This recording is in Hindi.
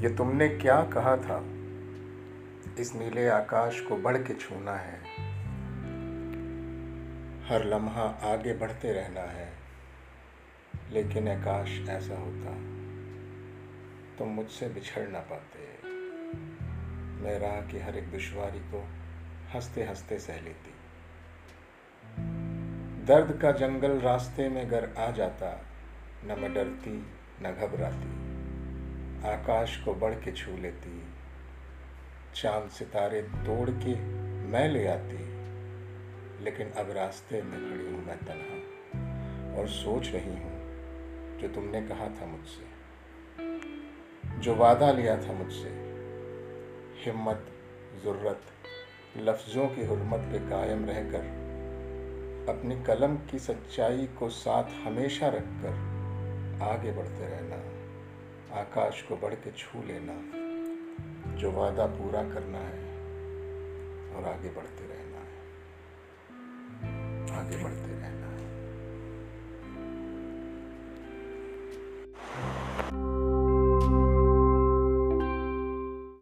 ये तुमने क्या कहा था? इस नीले आकाश को बढ़ के छूना है। हर लम्हा आगे बढ़ते रहना है, लेकिन आकाश ऐसा होता। तुम मुझसे बिछड़ ना पाते। मैं राह की हर एक दुश्वारी को हँसते हँसते सह लेती। दर्द का जंगल रास्ते में घर आ जाता, न मैं डरती, न घबराती। आकाश को बढ़ के छू लेती चाँद सितारे तोड़ के मैं ले आती लेकिन अब रास्ते में खड़ी हूँ मैं तनहा और सोच रही हूँ, जो तुमने कहा था मुझसे, जो वादा लिया था मुझसे। हिम्मत, ज़रूरत, लफ्ज़ों की हरमत पे कायम रहकर, अपनी कलम की सच्चाई को साथ हमेशा रखकर आगे बढ़ते रहना। आकाश को बढ़ के छू लेना, जो वादा पूरा करना है और आगे बढ़ते रहना है। आगे बढ़ते रहना है।